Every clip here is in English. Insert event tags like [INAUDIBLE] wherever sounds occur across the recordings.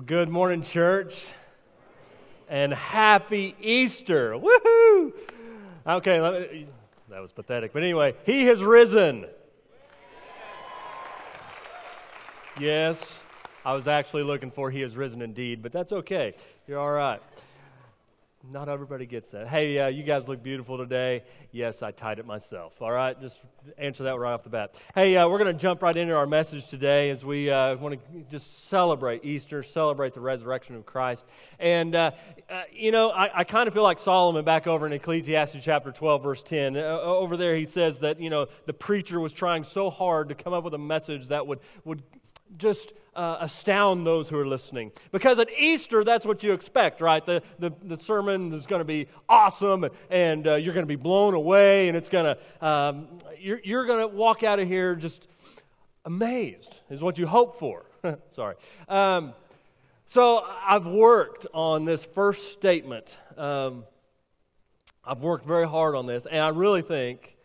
Well, good morning, church, and happy Easter. Woohoo! Okay, me, that was pathetic. But anyway, he has risen. Yes, I was actually looking for he has risen indeed, but that's okay. You're all right. Not everybody gets that. Hey, uh, you guys look beautiful today. Yes, I tied it myself. All right, just answer that right off the bat. Hey, uh, we're going to jump right into our message today as we uh, want to just celebrate Easter, celebrate the resurrection of Christ. And, uh, uh, you know, I, I kind of feel like Solomon back over in Ecclesiastes chapter 12, verse 10. Uh, over there, he says that, you know, the preacher was trying so hard to come up with a message that would, would just uh, astound those who are listening. Because at Easter, that's what you expect, right? The, the, the sermon is going to be awesome and uh, you're going to be blown away and it's going to, um, you're, you're going to walk out of here just amazed, is what you hope for. [LAUGHS] Sorry. Um, so I've worked on this first statement. Um, I've worked very hard on this, and I really think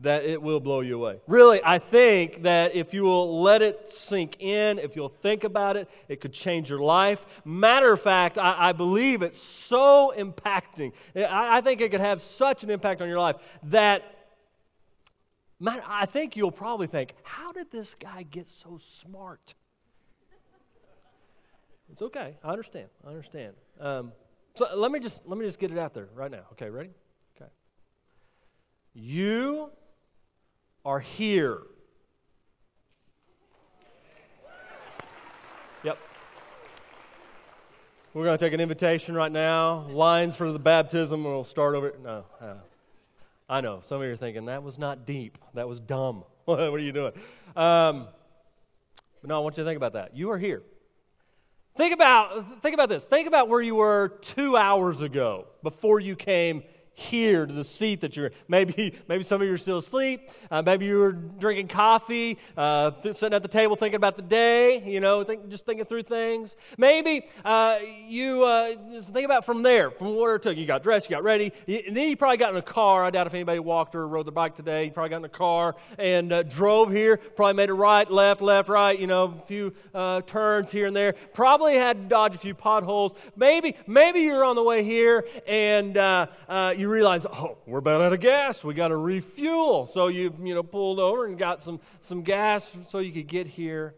that it will blow you away. Really, I think that if you will let it sink in, if you'll think about it, it could change your life. Matter of fact, I, I believe it's so impacting. I, I, think it could have such an impact on your life that I think you'll probably think, how did this guy get so smart? It's okay. I understand. I understand. Um, so let me just let me just get it out there right now. Okay, ready? Okay. You are here. Yep. We're going to take an invitation right now. Lines for the baptism. We'll start over. No. Uh, I know. Some of you are thinking, that was not deep. That was dumb. [LAUGHS] what are you doing? Um, but no, I want you to think about that. You are here. Think about, think about this. Think about where you were two hours ago before you came here to the seat that you're in. Maybe, maybe some of you are still asleep. Uh, maybe you were drinking coffee, uh, th- sitting at the table thinking about the day, you know, think, just thinking through things. Maybe uh, you uh, just think about from there, from where it took. You got dressed, you got ready, you, and then you probably got in a car. I doubt if anybody walked or rode their bike today. You probably got in a car and uh, drove here, probably made a right, left, left, right, you know, a few uh, turns here and there. Probably had to dodge a few potholes. Maybe, maybe you're on the way here and you you realize, oh, we're about out of gas. We got to refuel. So you, you know, pulled over and got some, some gas so you could get here.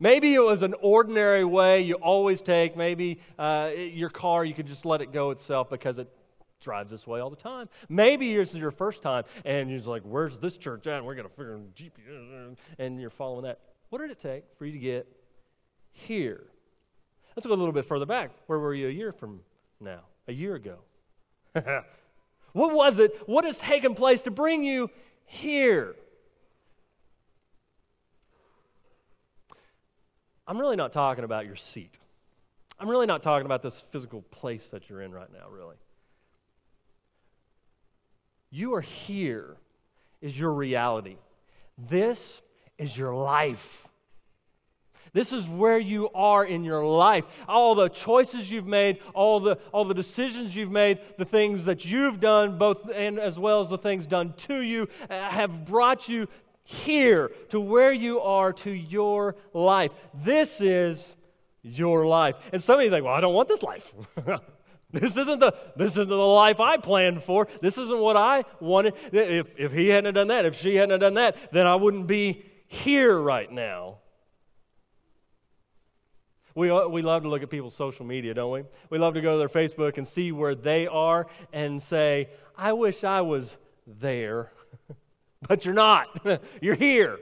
Maybe it was an ordinary way you always take. Maybe uh, your car, you could just let it go itself because it drives this way all the time. Maybe this is your first time and you're like, where's this church at? We're going to figure out GPS. And you're following that. What did it take for you to get here? Let's go a little bit further back. Where were you a year from now? A year ago? [LAUGHS] what was it? What has taken place to bring you here? I'm really not talking about your seat. I'm really not talking about this physical place that you're in right now, really. You are here is your reality. This is your life. This is where you are in your life. All the choices you've made, all the, all the decisions you've made, the things that you've done, both and as well as the things done to you, uh, have brought you here to where you are to your life. This is your life. And some of you think, well, I don't want this life. [LAUGHS] This isn't the this isn't the life I planned for. This isn't what I wanted. If if he hadn't done that, if she hadn't done that, then I wouldn't be here right now. We, uh, we love to look at people's social media, don't we? We love to go to their Facebook and see where they are and say, I wish I was there. [LAUGHS] but you're not. [LAUGHS] you're here.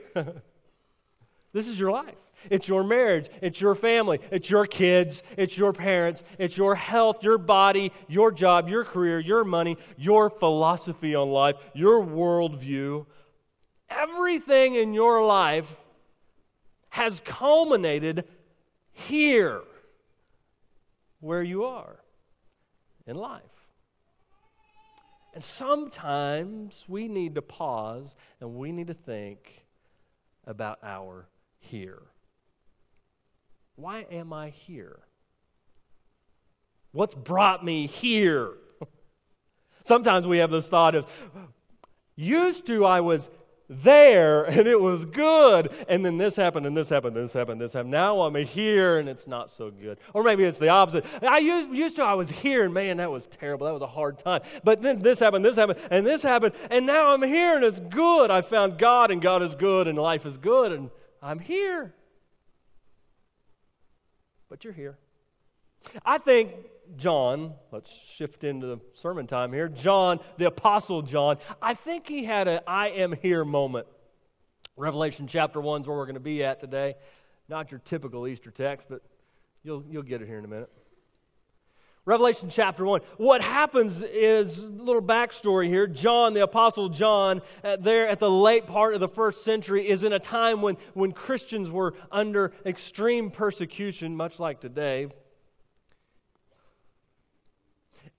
[LAUGHS] this is your life. It's your marriage. It's your family. It's your kids. It's your parents. It's your health, your body, your job, your career, your money, your philosophy on life, your worldview. Everything in your life has culminated here where you are in life. And sometimes we need to pause and we need to think about our here. Why am I here? What's brought me here? [LAUGHS] Sometimes we have this thought of, used to I was there and it was good. And then this happened and this happened, and this happened, and this happened. Now I'm here and it's not so good. Or maybe it's the opposite. I used, used to, I was here and man, that was terrible. That was a hard time. But then this happened, this happened, and this happened. And now I'm here and it's good. I found God and God is good and life is good and I'm here. But you're here. I think John, let's shift into the sermon time here. John, the Apostle John, I think he had an I am here moment. Revelation chapter 1 is where we're going to be at today. Not your typical Easter text, but you'll, you'll get it here in a minute. Revelation chapter 1. What happens is a little backstory here. John, the Apostle John, uh, there at the late part of the first century, is in a time when, when Christians were under extreme persecution, much like today.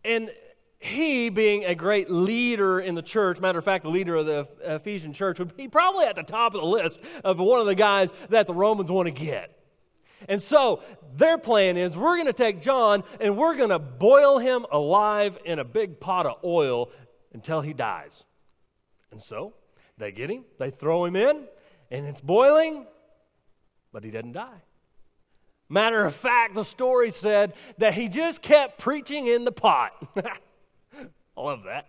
And he, being a great leader in the church, matter of fact, the leader of the Ephesian church, would be probably at the top of the list of one of the guys that the Romans want to get. And so their plan is we're going to take John and we're going to boil him alive in a big pot of oil until he dies. And so they get him, they throw him in, and it's boiling, but he doesn't die. Matter of fact, the story said that he just kept preaching in the pot. [LAUGHS] I love that.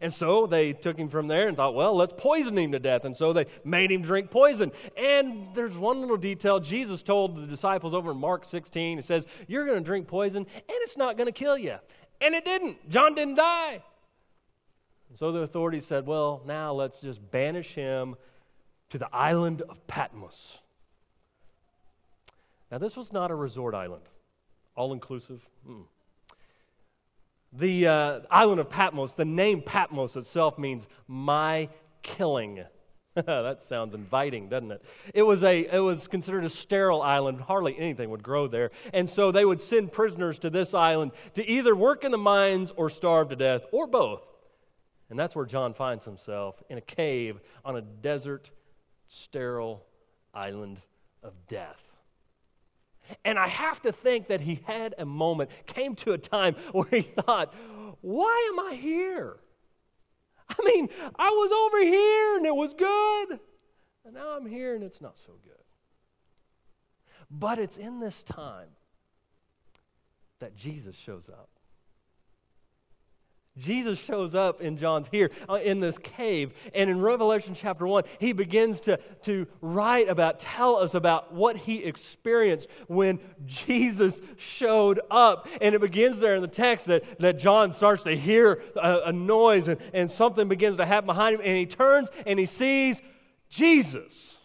And so they took him from there and thought, well, let's poison him to death. And so they made him drink poison. And there's one little detail Jesus told the disciples over in Mark 16. He says, You're going to drink poison and it's not going to kill you. And it didn't. John didn't die. And so the authorities said, Well, now let's just banish him to the island of Patmos. Now, this was not a resort island, all inclusive. Mm. The uh, island of Patmos, the name Patmos itself means my killing. [LAUGHS] that sounds inviting, doesn't it? It was, a, it was considered a sterile island. Hardly anything would grow there. And so they would send prisoners to this island to either work in the mines or starve to death, or both. And that's where John finds himself in a cave on a desert, sterile island of death. And I have to think that he had a moment, came to a time [LAUGHS] where he thought, why am I here? I mean, I was over here and it was good. And now I'm here and it's not so good. But it's in this time that Jesus shows up. Jesus shows up in John's here uh, in this cave. And in Revelation chapter 1, he begins to, to write about, tell us about what he experienced when Jesus showed up. And it begins there in the text that, that John starts to hear a, a noise and, and something begins to happen behind him. And he turns and he sees Jesus.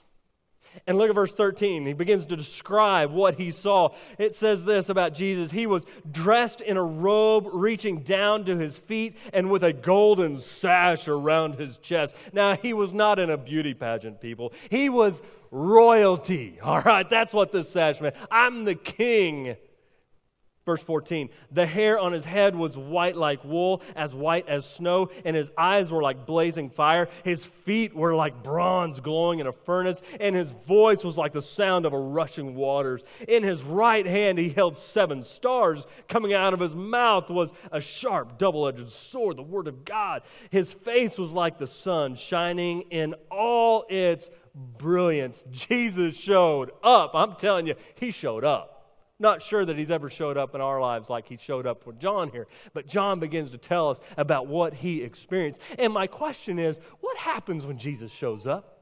And look at verse 13. He begins to describe what he saw. It says this about Jesus He was dressed in a robe reaching down to his feet and with a golden sash around his chest. Now, he was not in a beauty pageant, people. He was royalty. [LAUGHS] All right, that's what this sash meant. I'm the king Verse 14, the hair on his head was white like wool, as white as snow, and his eyes were like blazing fire. His feet were like bronze glowing in a furnace, and his voice was like the sound of a rushing waters. In his right hand he held seven stars. Coming out of his mouth was a sharp, double edged sword, the word of God. His face was like the sun, shining in all its brilliance. Jesus showed up. I'm telling you, he showed up. Not sure that he's ever showed up in our lives like he showed up for John here, but John begins to tell us about what he experienced. And my question is what happens when Jesus shows up?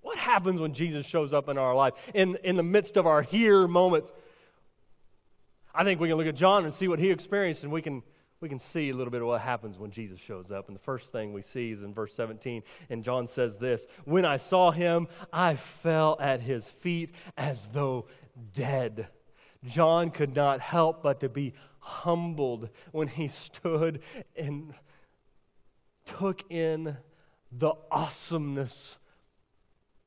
What happens when Jesus shows up in our life in, in the midst of our here moments? I think we can look at John and see what he experienced, and we can we can see a little bit of what happens when Jesus shows up. And the first thing we see is in verse 17. And John says this When I saw him, I fell at his feet as though dead. John could not help but to be humbled when he stood and took in the awesomeness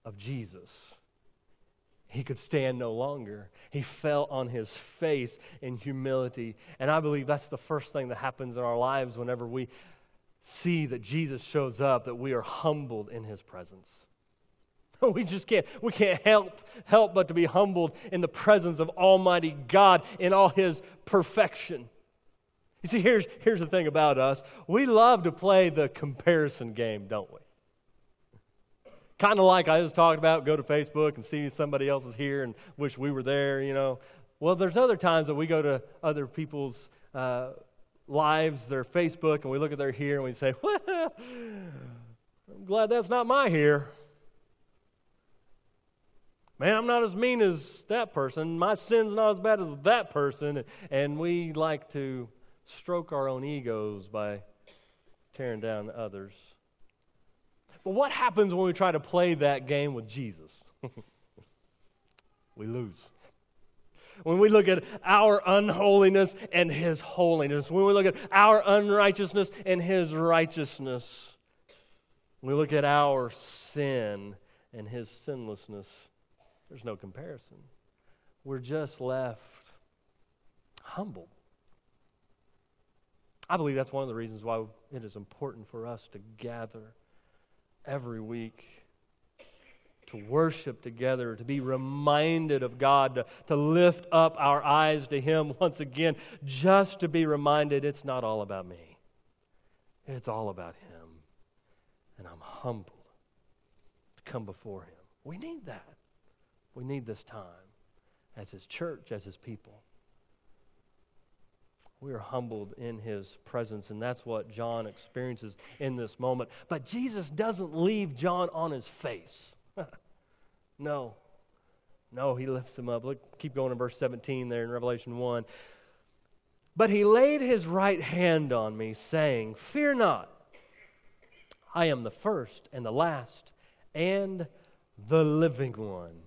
of Jesus he could stand no longer. He fell on his face in humility. And I believe that's the first thing that happens in our lives whenever we see that Jesus shows up, that we are humbled in his presence. [LAUGHS] We just can't, we can't help, help but to be humbled in the presence of Almighty God in all his perfection. You see, here's, here's the thing about us we love to play the comparison game, don't we? Kind of like I just talked about, go to Facebook and see somebody else is here and wish we were there, you know. Well, there's other times that we go to other people's uh, lives, their Facebook, and we look at their here and we say, [LAUGHS] well, I'm glad that's not my here. Man, I'm not as mean as that person. My sin's not as bad as that person. And we like to stroke our own egos by tearing down others. But what happens when we try to play that game with Jesus? [LAUGHS] we lose. When we look at our unholiness and His holiness, when we look at our unrighteousness and His righteousness, when we look at our sin and His sinlessness, there's no comparison. We're just left humbled. I believe that's one of the reasons why it is important for us to gather every week to worship together, to be reminded of God, to, to lift up our eyes to Him [LAUGHS] once again, just to be reminded it's not all about me, it's all about Him. And I'm humbled to come before Him. We need that. We need this time as His church, as His people. We are humbled in his presence, and that's what John experiences in this moment. But Jesus doesn't leave John on his face. [LAUGHS] no. No, he lifts him up. Look, keep going in verse 17 there in Revelation 1. But he laid his right hand on me, saying, Fear not, I am the first and the last and the living one.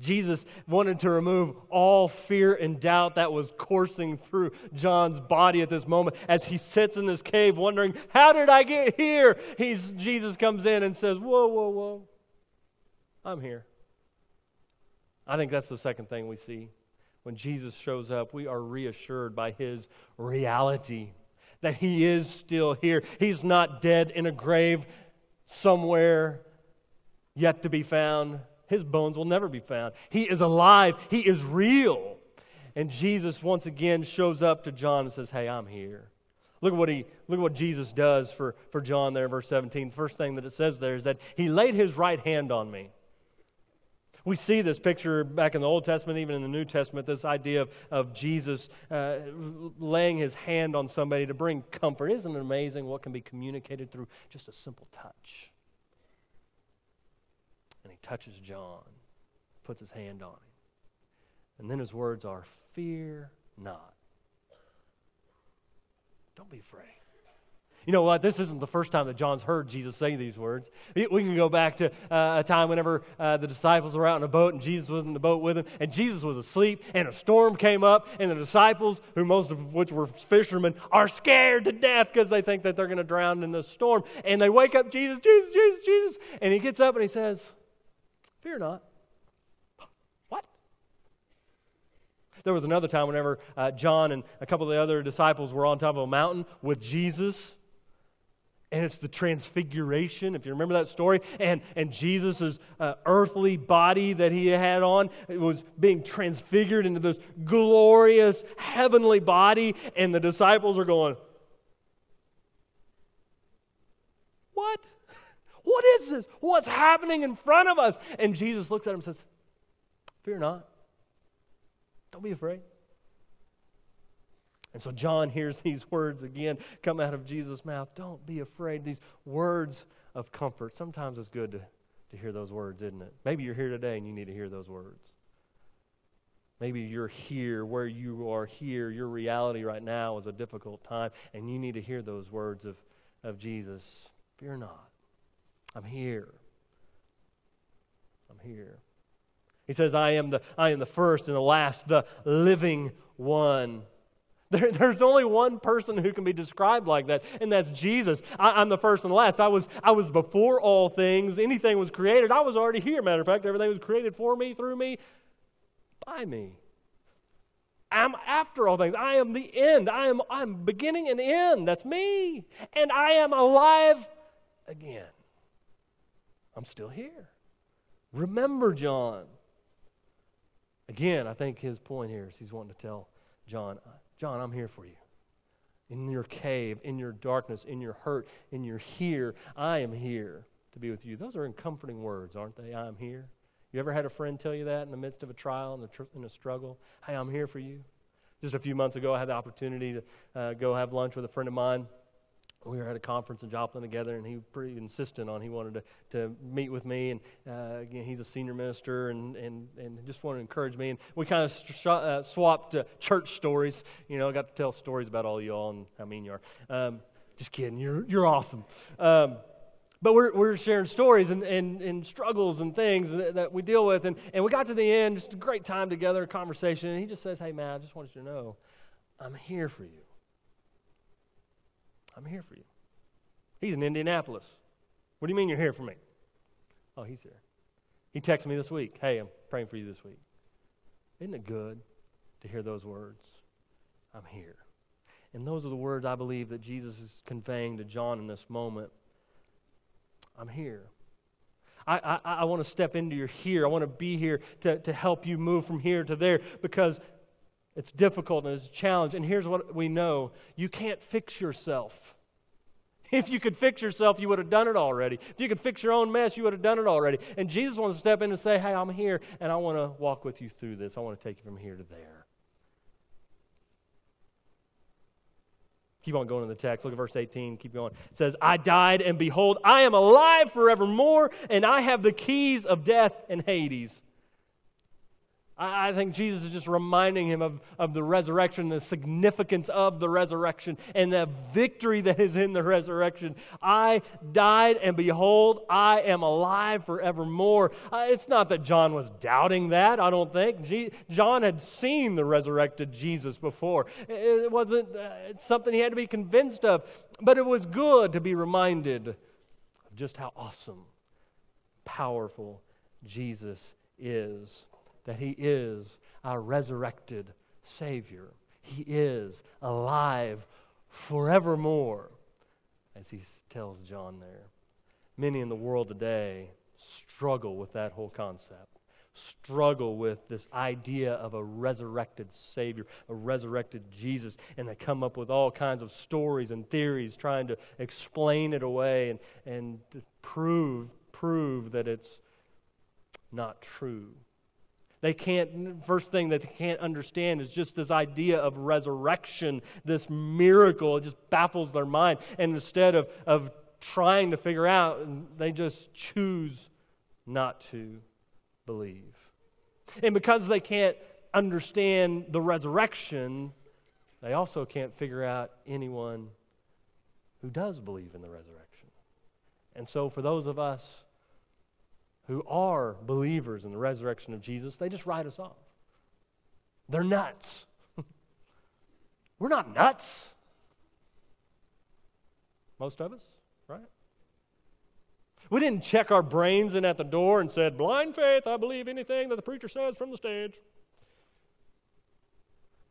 Jesus wanted to remove all fear and doubt that was coursing through John's body at this moment as he sits in this cave wondering, How did I get here? He's, Jesus comes in and says, Whoa, whoa, whoa. I'm here. I think that's the second thing we see. When Jesus shows up, we are reassured by his reality that he is still here. He's not dead in a grave somewhere yet to be found his bones will never be found. He is alive, he is real. And Jesus once again shows up to John and says, Hey, I'm here. Look at what he look at what Jesus does for, for John there in verse 17. First thing that it says there is that he laid his right hand on me. We see this picture back in the Old Testament, even in the New Testament, this idea of, of Jesus uh, laying his hand on somebody to bring comfort. Isn't it amazing what can be communicated through just a simple touch? And he touches John, puts his hand on him. And then his words are, Fear not. Don't be afraid. You know what? This isn't the first time that John's heard Jesus say these words. We can go back to uh, a time whenever uh, the disciples were out in a boat and Jesus was in the boat with them, and Jesus was asleep, and a storm came up, and the disciples, who most of which were fishermen, are scared to death because they think that they're going to drown in the storm. And they wake up Jesus, Jesus, Jesus, Jesus, and he gets up and he says, Fear not. What? There was another time whenever uh, John and a couple of the other disciples were on top of a mountain with Jesus. And it's the transfiguration, if you remember that story. And, and Jesus' uh, earthly body that he had on was being transfigured into this glorious heavenly body. And the disciples are going, What? What is this? What's happening in front of us? And Jesus looks at him and says, Fear not. Don't be afraid. And so John hears [LAUGHS] these words again come out of Jesus' mouth. Don't be afraid. These words of comfort. Sometimes it's good to, to hear those words, isn't it? Maybe you're here today and you need to hear those words. Maybe you're here where you are here. Your reality right now is a difficult time, and you need to hear those words of, of Jesus. Fear not. I'm here. I'm here. He says, I am the, I am the first and the last, the living one. [LAUGHS] There, there's only one person who can be described like that, and that's Jesus. I, am the first and the last. I was, I was before all things. Anything was created. I was already here. Matter of fact, everything was created for me, through me, by me. I'm after all things. I am the end. I am I'm beginning and end. That's me. And I am alive again. I'm still here. Remember John. Again, I think his point here is he's wanting to tell John, John, I'm here for you. In your cave, in your darkness, in your hurt, in your here, I am here to be with you. Those are comforting words, aren't they? I am here. You ever had a friend tell you that in the midst of a trial and a, tr- and a struggle? Hey, I'm here for you. Just a few months ago, I had the opportunity to uh, go have lunch with a friend of mine we were at a conference in Joplin together, and he was pretty insistent on he wanted to, to meet with me. And uh, again, he's a senior minister, and, and, and just wanted to encourage me. And we kind of sh- uh, swapped uh, church stories. You know, I got to tell stories about all y'all and how mean you are. Um, just kidding, you're, you're awesome. Um, but we're, we're sharing stories and, and, and struggles and things that, that, we deal with. And, and we got to the end, just a great time together, a conversation. And he just says, Hey, man, I just wanted you to know I'm here for you. I'm here for you. He's in Indianapolis. What do you mean you're here for me? Oh, he's here. He texted me this week. Hey, I'm praying for you this week. Isn't it good to hear those words? I'm here. And those are the words I believe that Jesus is conveying to John in this moment. I'm here. I, I, I want to step into your here. I want to be here to, to help you move from here to there because it's difficult and it's a challenge. And here's what we know you can't fix yourself. [LAUGHS] If you could fix yourself, you would have done it already. If you could fix your own mess, you would have done it already. And Jesus wants to step in and say, Hey, I'm here, and I want to walk with you through this. I want to take you from here to there. Keep on going in the text. Look at verse 18. Keep going. It says, I died, and behold, I am alive forevermore, and I have the keys of death and Hades. I, think Jesus is just reminding him of, of the resurrection, the significance of the resurrection, and the victory that is in the resurrection. I died, and behold, I am alive forevermore. Uh, it's not that John was doubting that, I don't think. G- John had seen the resurrected Jesus before. It wasn't uh, something he had to be convinced of, but it was good to be reminded of just how awesome, powerful Jesus is that He is our resurrected Savior. He is alive forevermore, as He tells John there. Many in the world today struggle with that whole concept struggle with this idea of a resurrected Savior, a resurrected Jesus, and they come up with all kinds of stories and theories trying to explain it away and, and prove, prove that it's not true. They can't, first thing that they can't understand is just this idea of resurrection, this miracle. It just baffles their mind. And instead of, of trying to figure out, they just choose not to believe. And because they can't understand the resurrection, they also can't figure out anyone who does believe in the resurrection. And so, for those of us who are believers in the resurrection of Jesus, they just write us off. They're nuts. [LAUGHS] We're not nuts. Most of us, right? We didn't check our brains in at the door and said, blind faith, I believe anything that the preacher says from the stage.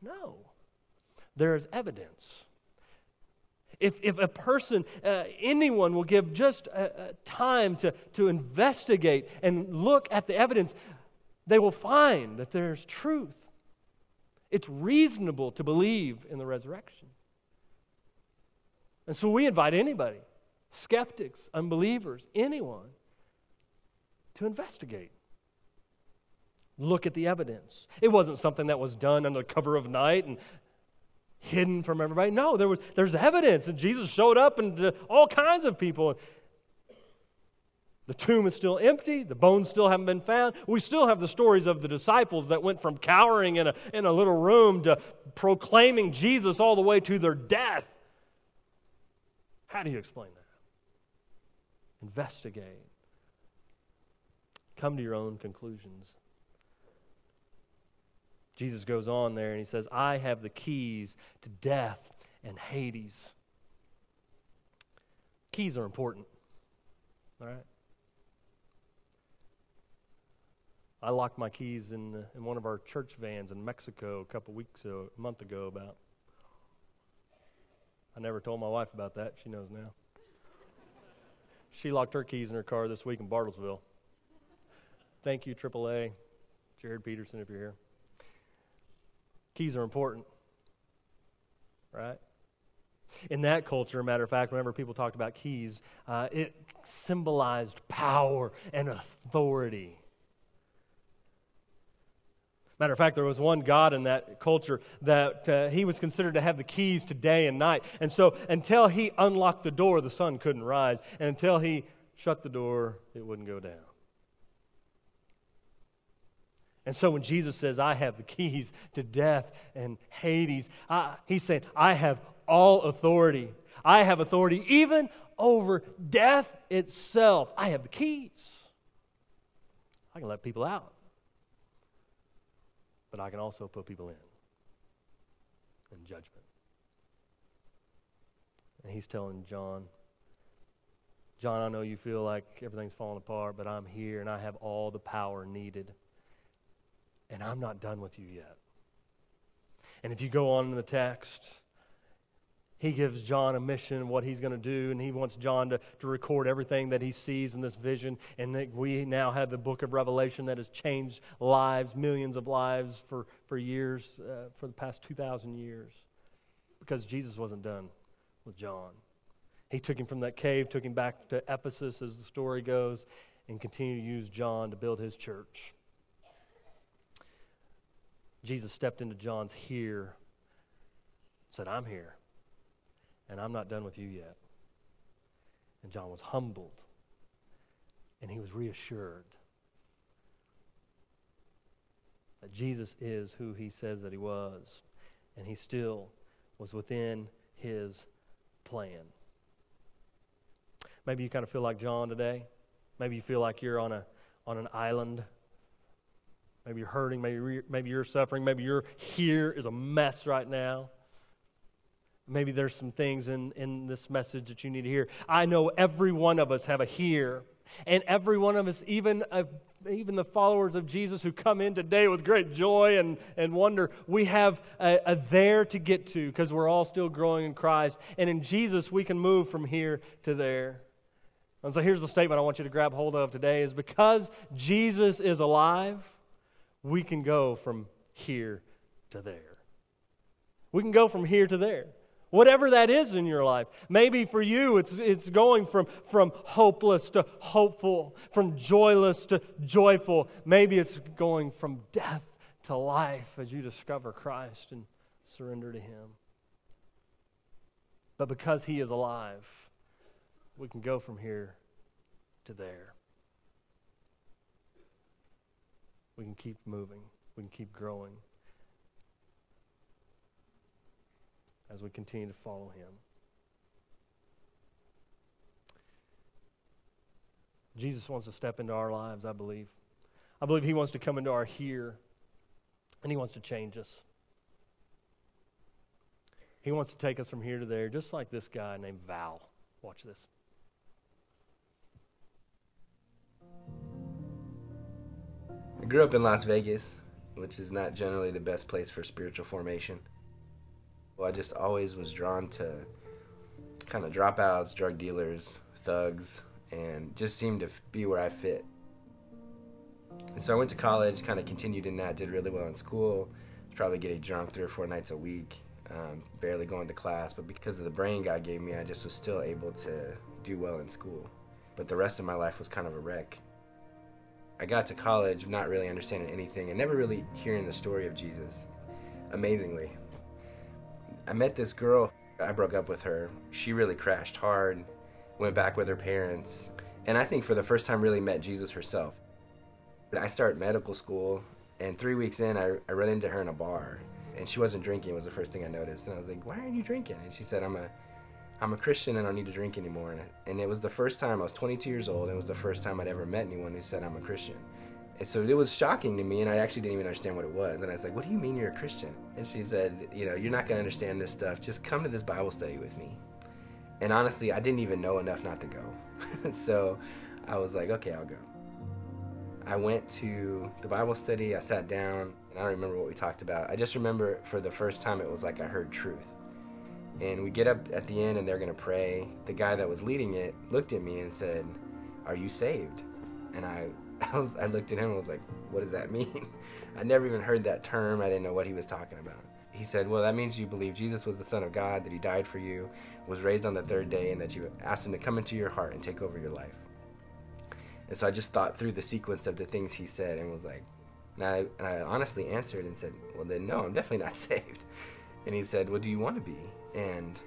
No. There is evidence. If, if a person, uh, anyone will give just time to, to investigate and look at the evidence, they will find that there's truth. It's reasonable to believe in the resurrection. And so we invite anybody, skeptics, unbelievers, anyone, to investigate. Look at the evidence. It wasn't something that was done under cover of night and hidden from everybody. No, there was, there's evidence, and Jesus showed up and all kinds of people. The tomb is still empty. The bones still haven't been found. We still have the stories of the disciples that went from cowering in a, in a little room to proclaiming Jesus all the way to their death. How do you explain that? Investigate. Come to your own conclusions. Jesus goes on there and he says, I have the keys to death and Hades. Keys are important. All right? I locked my keys in, in one of our church vans in Mexico a couple weeks ago, a month ago about. I never told my wife about that. She knows now. She locked her keys in her car this week in Bartlesville. Thank you, AAA. Jared Peterson, if you're here. Keys are important. right? In that culture, matter of fact, whenever people talked about keys, uh, it symbolized power and authority. Matter of fact, there was one God in that culture that uh, he was considered to have the keys to day and night. And so until he unlocked the door, the sun couldn't rise. And until he shut the door, it wouldn't go down. And so when Jesus says, I have the keys to death and Hades, I, he's saying, I have all authority. I have authority even over death itself. I have the keys. I can let people out but I can also put people in in judgment. And he's telling John, John, I know you feel like everything's falling apart, but I'm here and I have all the power needed. And I'm not done with you yet. And if you go on in the text, he gives John a mission, what he's going to do, and he wants John to, to record everything that he sees in this vision. And that we now have the book of Revelation that has changed lives, millions of lives for, for years, uh, for the past 2,000 years, because Jesus wasn't done with John. He took him from that cave, took him back to Ephesus, as the story goes, and continued to use John to build his church. Jesus stepped into John's here, said, I'm here and I'm not done with you yet. And John was humbled, and he was reassured that Jesus is who he says that he was, and he still was within his plan. Maybe you kind of feel like John today. Maybe you feel like you're on, a, on an island. Maybe you're hurting. Maybe, maybe you're suffering. Maybe your here is a mess right now. Maybe there's some things in, in this message that you need to hear. I know every one of us have a here. And every one of us, even, uh, even the followers of Jesus who come in today with great joy and, and wonder, we have a, a there to get to because we're all still growing in Christ. And in Jesus, we can move from here to there. And so here's the statement I want you to grab hold of today is because Jesus is alive, we can go from here to there. We can go from here to there. Whatever that is in your life. Maybe for you, it's, it's going from, from hopeless to hopeful, from joyless to joyful. Maybe it's going from death to life as you discover Christ and surrender to Him. But because He is alive, we can go from here to there. We can keep moving, we can keep growing. as we continue to follow him. Jesus wants to step into our lives, I believe. I believe he wants to come into our here and he wants to change us. He wants to take us from here to there, just like this guy named Val. Watch this. I grew up in Las Vegas, which is not generally the best place for spiritual formation. Well, I just always was drawn to kind of dropouts, drug dealers, thugs, and just seemed to be where I fit. And so I went to college, kind of continued in that, did really well in school, probably getting drunk three or four nights a week, um, barely going to class, but because of the brain God gave me, I just was still able to do well in school. But the rest of my life was kind of a wreck. I got to college not really understanding anything and never really hearing the story of Jesus. Amazingly, I met this girl. I broke up with her. She really crashed hard, went back with her parents, and I think for the first time really met Jesus herself. I started medical school, and three weeks in, I, I run into her in a bar, and she wasn't drinking. Was the first thing I noticed, and I was like, "Why aren't you drinking?" And she said, "I'm a, I'm a Christian, and I don't need to drink anymore." And, it was the first time I was 22 years old. And it was the first time I'd ever met anyone who said I'm a Christian. And so it was shocking to me, and I actually didn't even understand what it was. And I was like, What do you mean you're a Christian? And she said, You know, you're not going to understand this stuff. Just come to this Bible study with me. And honestly, I didn't even know enough not to go. [LAUGHS] so I was like, Okay, I'll go. I went to the Bible study, I sat down, and I don't remember what we talked about. I just remember for the first time it was like I heard truth. And we get up at the end and they're going to pray. The guy that was leading it looked at me and said, Are you saved? And I [LAUGHS] I was I looked at him and was like, what does that [LAUGHS] mean? I never even heard that term. I didn't know what he was talking about. he said, Well, that means you believe Jesus was the Son of God, that he died for you, was raised on the third day, and that you asked him to come into your heart and take over your life. And so I just thought through the sequence of the things he said and was like, and I, and I honestly answered and said, Well, then no, I'm definitely not [LAUGHS] saved. And he said, What do you want to be? And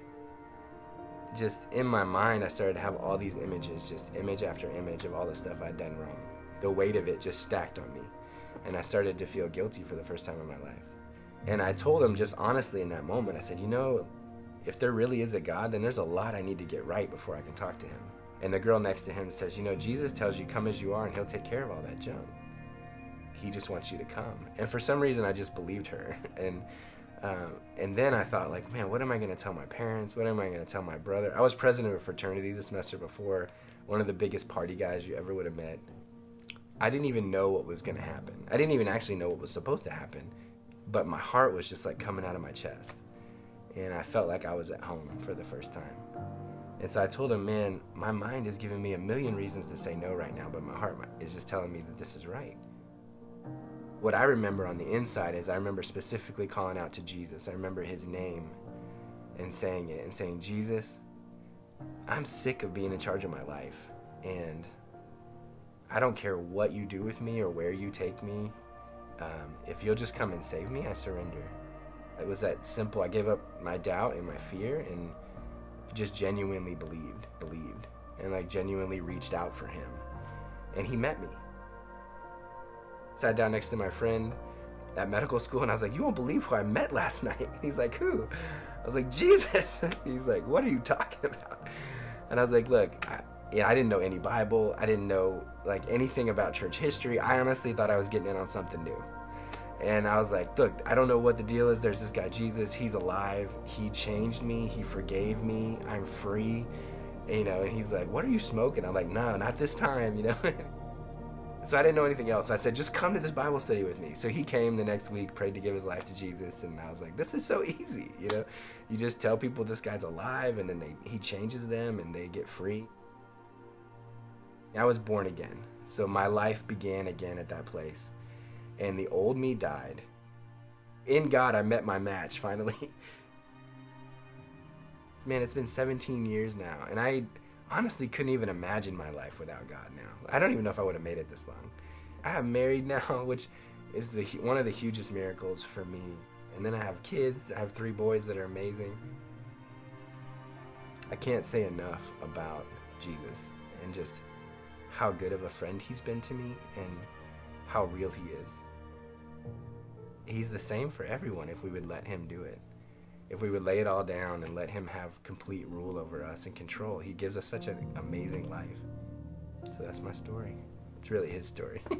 just in my mind, I started to have all these images, just image after image of all the stuff I'd done wrong. The weight of it just stacked on me. And I started to feel guilty for the first time in my life. And I told him just honestly in that moment, I said, You know, if there really is a God, then there's a lot I need to get right before I can talk to him. And the girl next to him says, You know, Jesus tells you, come as you are, and he'll take care of all that junk. He just wants you to come. And for some reason, I just believed her. [LAUGHS] and um, and then I thought, like, man, what am I going to tell my parents? What am I going to tell my brother? I was president of a fraternity the semester before, one of the biggest party guys you ever would have met. I didn't even know what was going to happen. I didn't even actually know what was supposed to happen, but my heart was just like coming out of my chest. And I felt like I was at home for the first time. And so I told him, man, my mind is giving me a million reasons to say no right now, but my heart is just telling me that this is right what I remember on the inside is I remember specifically calling out to Jesus. I remember his name and saying it and saying, Jesus, I'm sick of being in charge of my life. And I don't care what you do with me or where you take me. Um, if you'll just come and save me, I surrender. It was that simple. I gave up my doubt and my fear and just genuinely believed, believed, and like genuinely reached out for him. And he met me sat down next to my friend at medical school, and I was like, "You won't believe who I met last [LAUGHS] night." He's like, "Who?" I was like, "Jesus." [LAUGHS] He's like, "What are you talking [LAUGHS] about?" And I was like, "Look, I, yeah, I didn't know any Bible. I didn't know like anything about church history. I honestly thought I was getting in on something new." And I was like, look, I don't know what the deal is. There's this guy, Jesus. He's alive. He changed me. He forgave me. I'm free. And, you know, and he's like, what are you smoking? I'm like, no, not this time, you know. So I didn't know anything else. I said, just come to this Bible study with me. So he came the next week, prayed to give his life to Jesus, and I was like, this is so [LAUGHS] easy. You know, you just tell people this guy's alive, and then they, he changes them, and they get free. I was born again. So my life began again at that place. And the old me died. In God, I met my match [LAUGHS] finally. Man, it's been 17 years now, and I honestly couldn't even imagine my life without God now. I don't even know if I would have made it this long. I am married now, [LAUGHS] which is the one of the hugest miracles for me. And then I have kids. I have three boys that are amazing. I can't say enough about Jesus and just how good of a friend he's been to me and how real he is. He's the same for everyone if we would let him do it if we would lay it all down and let him have complete rule over us and control. He gives us such an amazing life. So that's my story. It's really his story. [LAUGHS]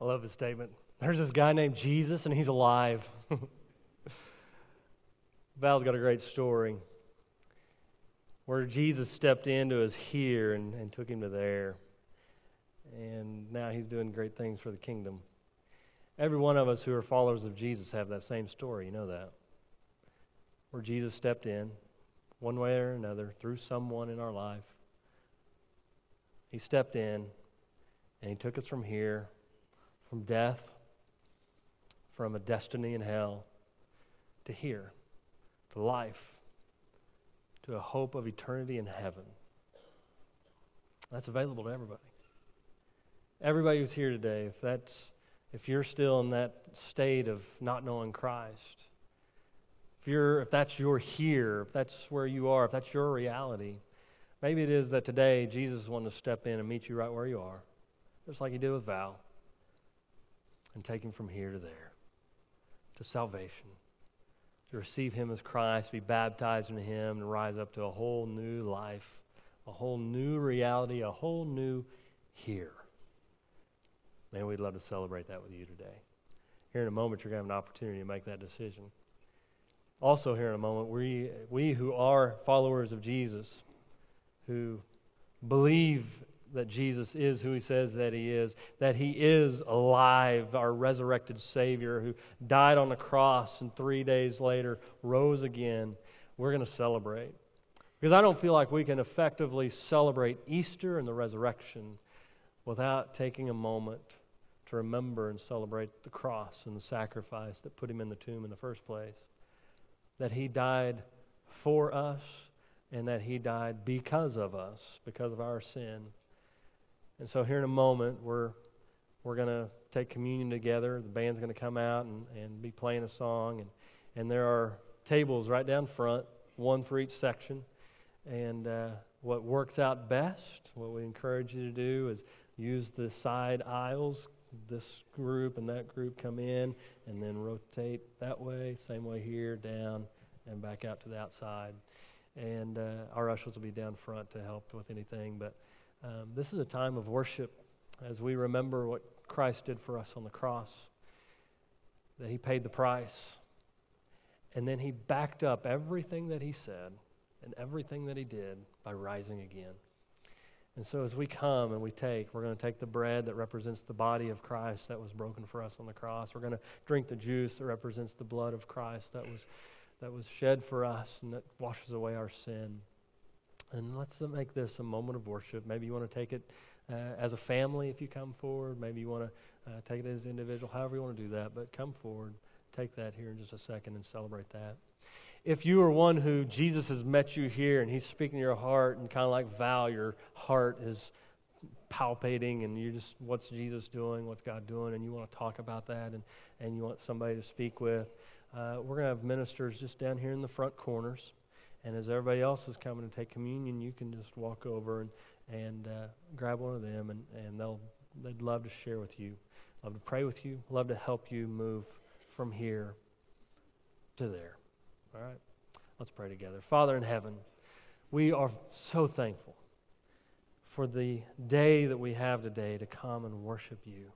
I love his statement. There's this guy named Jesus, and he's alive. [LAUGHS] Val's got a great story where Jesus stepped into his here and, and took him to there. And now he's doing great things for the kingdom. Every one of us who are followers of Jesus have that same story. You know that. Where Jesus stepped in, one way or another, through someone in our life. He stepped in and he took us from here, from death, from a destiny in hell, to here, to life, to a hope of eternity in heaven. That's available to everybody. Everybody who's here today, if that's if you're still in that state of not knowing Christ, if, you're, if that's your here, if that's where you are, if that's your reality, maybe it is that today Jesus wanted to step in and meet you right where you are, just like he did with Val, and take him from here to there, to salvation, to receive him as Christ, be baptized in him, and rise up to a whole new life, a whole new reality, a whole new here. Man, we'd love to celebrate that with you today. Here in a moment, you're going to have an opportunity to make that decision. Also, here in a moment, we, we who are followers of Jesus, who believe that Jesus is who he says that he is, that he is alive, our resurrected Savior who died on the cross and three days later rose again, we're going to celebrate. Because I don't feel like we can effectively celebrate Easter and the resurrection without taking a moment to remember and celebrate the cross and the sacrifice that put him in the tomb in the first place. That he died for us and that he died because of us, because of our sin. And so, here in a moment, we're, we're going to take communion together. The band's going to come out and, and be playing a song. And, and there are tables right down front, one for each section. And uh, what works out best, what we encourage you to do, is use the side aisles. This group and that group come in and then rotate that way, same way here, down, and back out to the outside. And uh, our ushers will be down front to help with anything. But um, this is a time of worship as we remember what Christ did for us on the cross, that He paid the price. And then He backed up everything that He said and everything that He did by rising again. And so, as we come and we take, we're going to take the bread that represents the body of Christ that was broken for us on the cross. We're going to drink the juice that represents the blood of Christ that was, that was shed for us and that washes away our sin. And let's make this a moment of worship. Maybe you want to take it uh, as a family if you come forward. Maybe you want to uh, take it as an individual, however you want to do that. But come forward, take that here in just a second and celebrate that if you are one who Jesus has met you here and he's speaking to your heart and kind of like Val, your heart is palpating and you're just, what's Jesus doing? What's God doing? And you want to talk about that and, and you want somebody to speak with. Uh, we're going to have ministers just down here in the front corners. And as everybody else is coming to take communion, you can just walk over and, and uh, grab one of them and, and they'll, they'd love to share with you, love to pray with you, love to help you move from here to there. All right? Let's pray together. Father in heaven, we are so thankful for the day that we have today to come and worship you.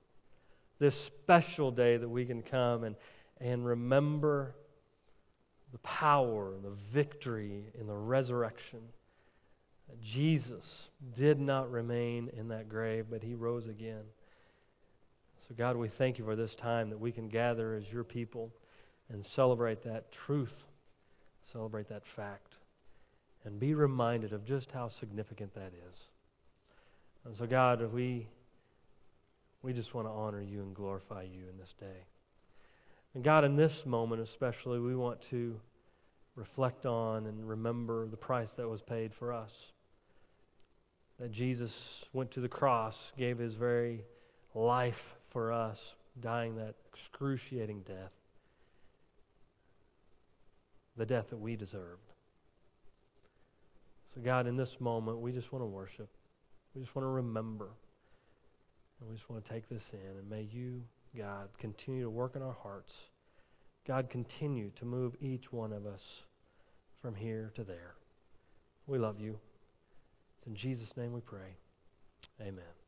This special day that we can come and, and remember the power and the victory in the resurrection. Jesus did not remain in that grave, but he rose again. So, God, we thank you for this time that we can gather as your people and celebrate that truth Celebrate that fact and be reminded of just how significant that is. And so, God, we, we just want to honor you and glorify you in this day. And God, in this moment especially, we want to reflect on and remember the price that was paid for us. That Jesus went to the cross, gave his very life for us, dying that excruciating death the death that we deserved. So, God, in this moment, we just want to worship. We just want to remember. And we just want to take this in. And may you, God, continue to work in our hearts. God, continue to move each one of us from here to there. We love you. It's in Jesus' name we pray. Amen.